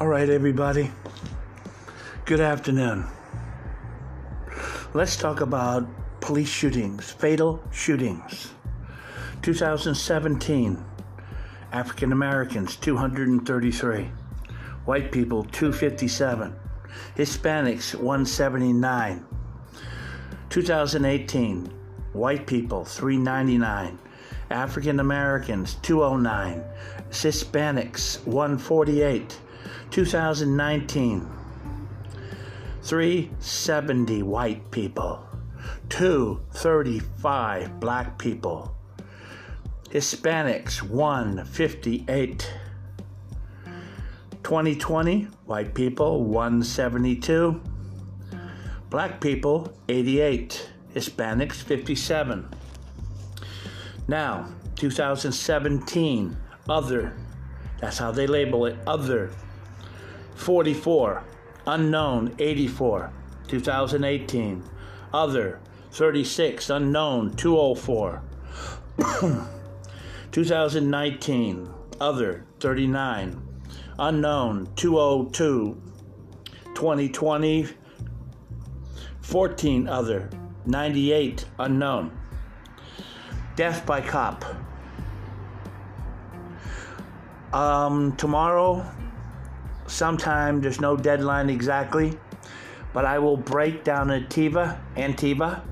All right, everybody. Good afternoon. Let's talk about police shootings, fatal shootings. 2017, African Americans 233, white people 257, Hispanics 179. 2018, white people 399, African Americans 209, Hispanics 148. 2019 370 white people, 235 black people, Hispanics 158. 2020 white people 172, black people 88, Hispanics 57. Now, 2017 other. That's how they label it other 44, unknown 84, 2018, other 36, unknown 204, 2019, other 39, unknown 202, 2020, 14 other, 98 unknown. Death by cop. Um, tomorrow, sometime, there's no deadline exactly, but I will break down Antifa, Antifa,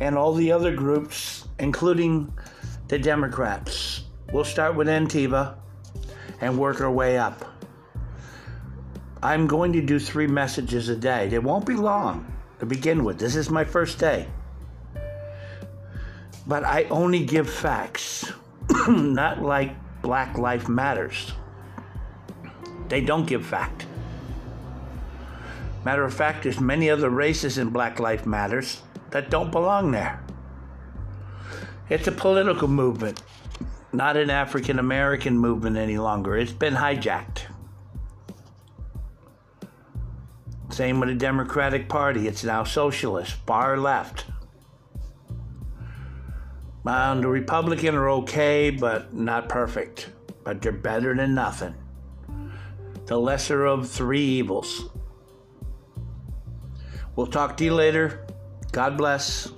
and all the other groups, including the Democrats. We'll start with Antifa and work our way up. I'm going to do three messages a day. They won't be long to begin with. This is my first day. But I only give facts, not like Black Life Matters. They don't give fact. Matter of fact, there's many other races in Black Life Matters that don't belong there. It's a political movement, not an African American movement any longer. It's been hijacked. Same with the Democratic Party. It's now socialist, far left. Um, the Republican are okay, but not perfect. But they're better than nothing. The lesser of three evils. We'll talk to you later. God bless.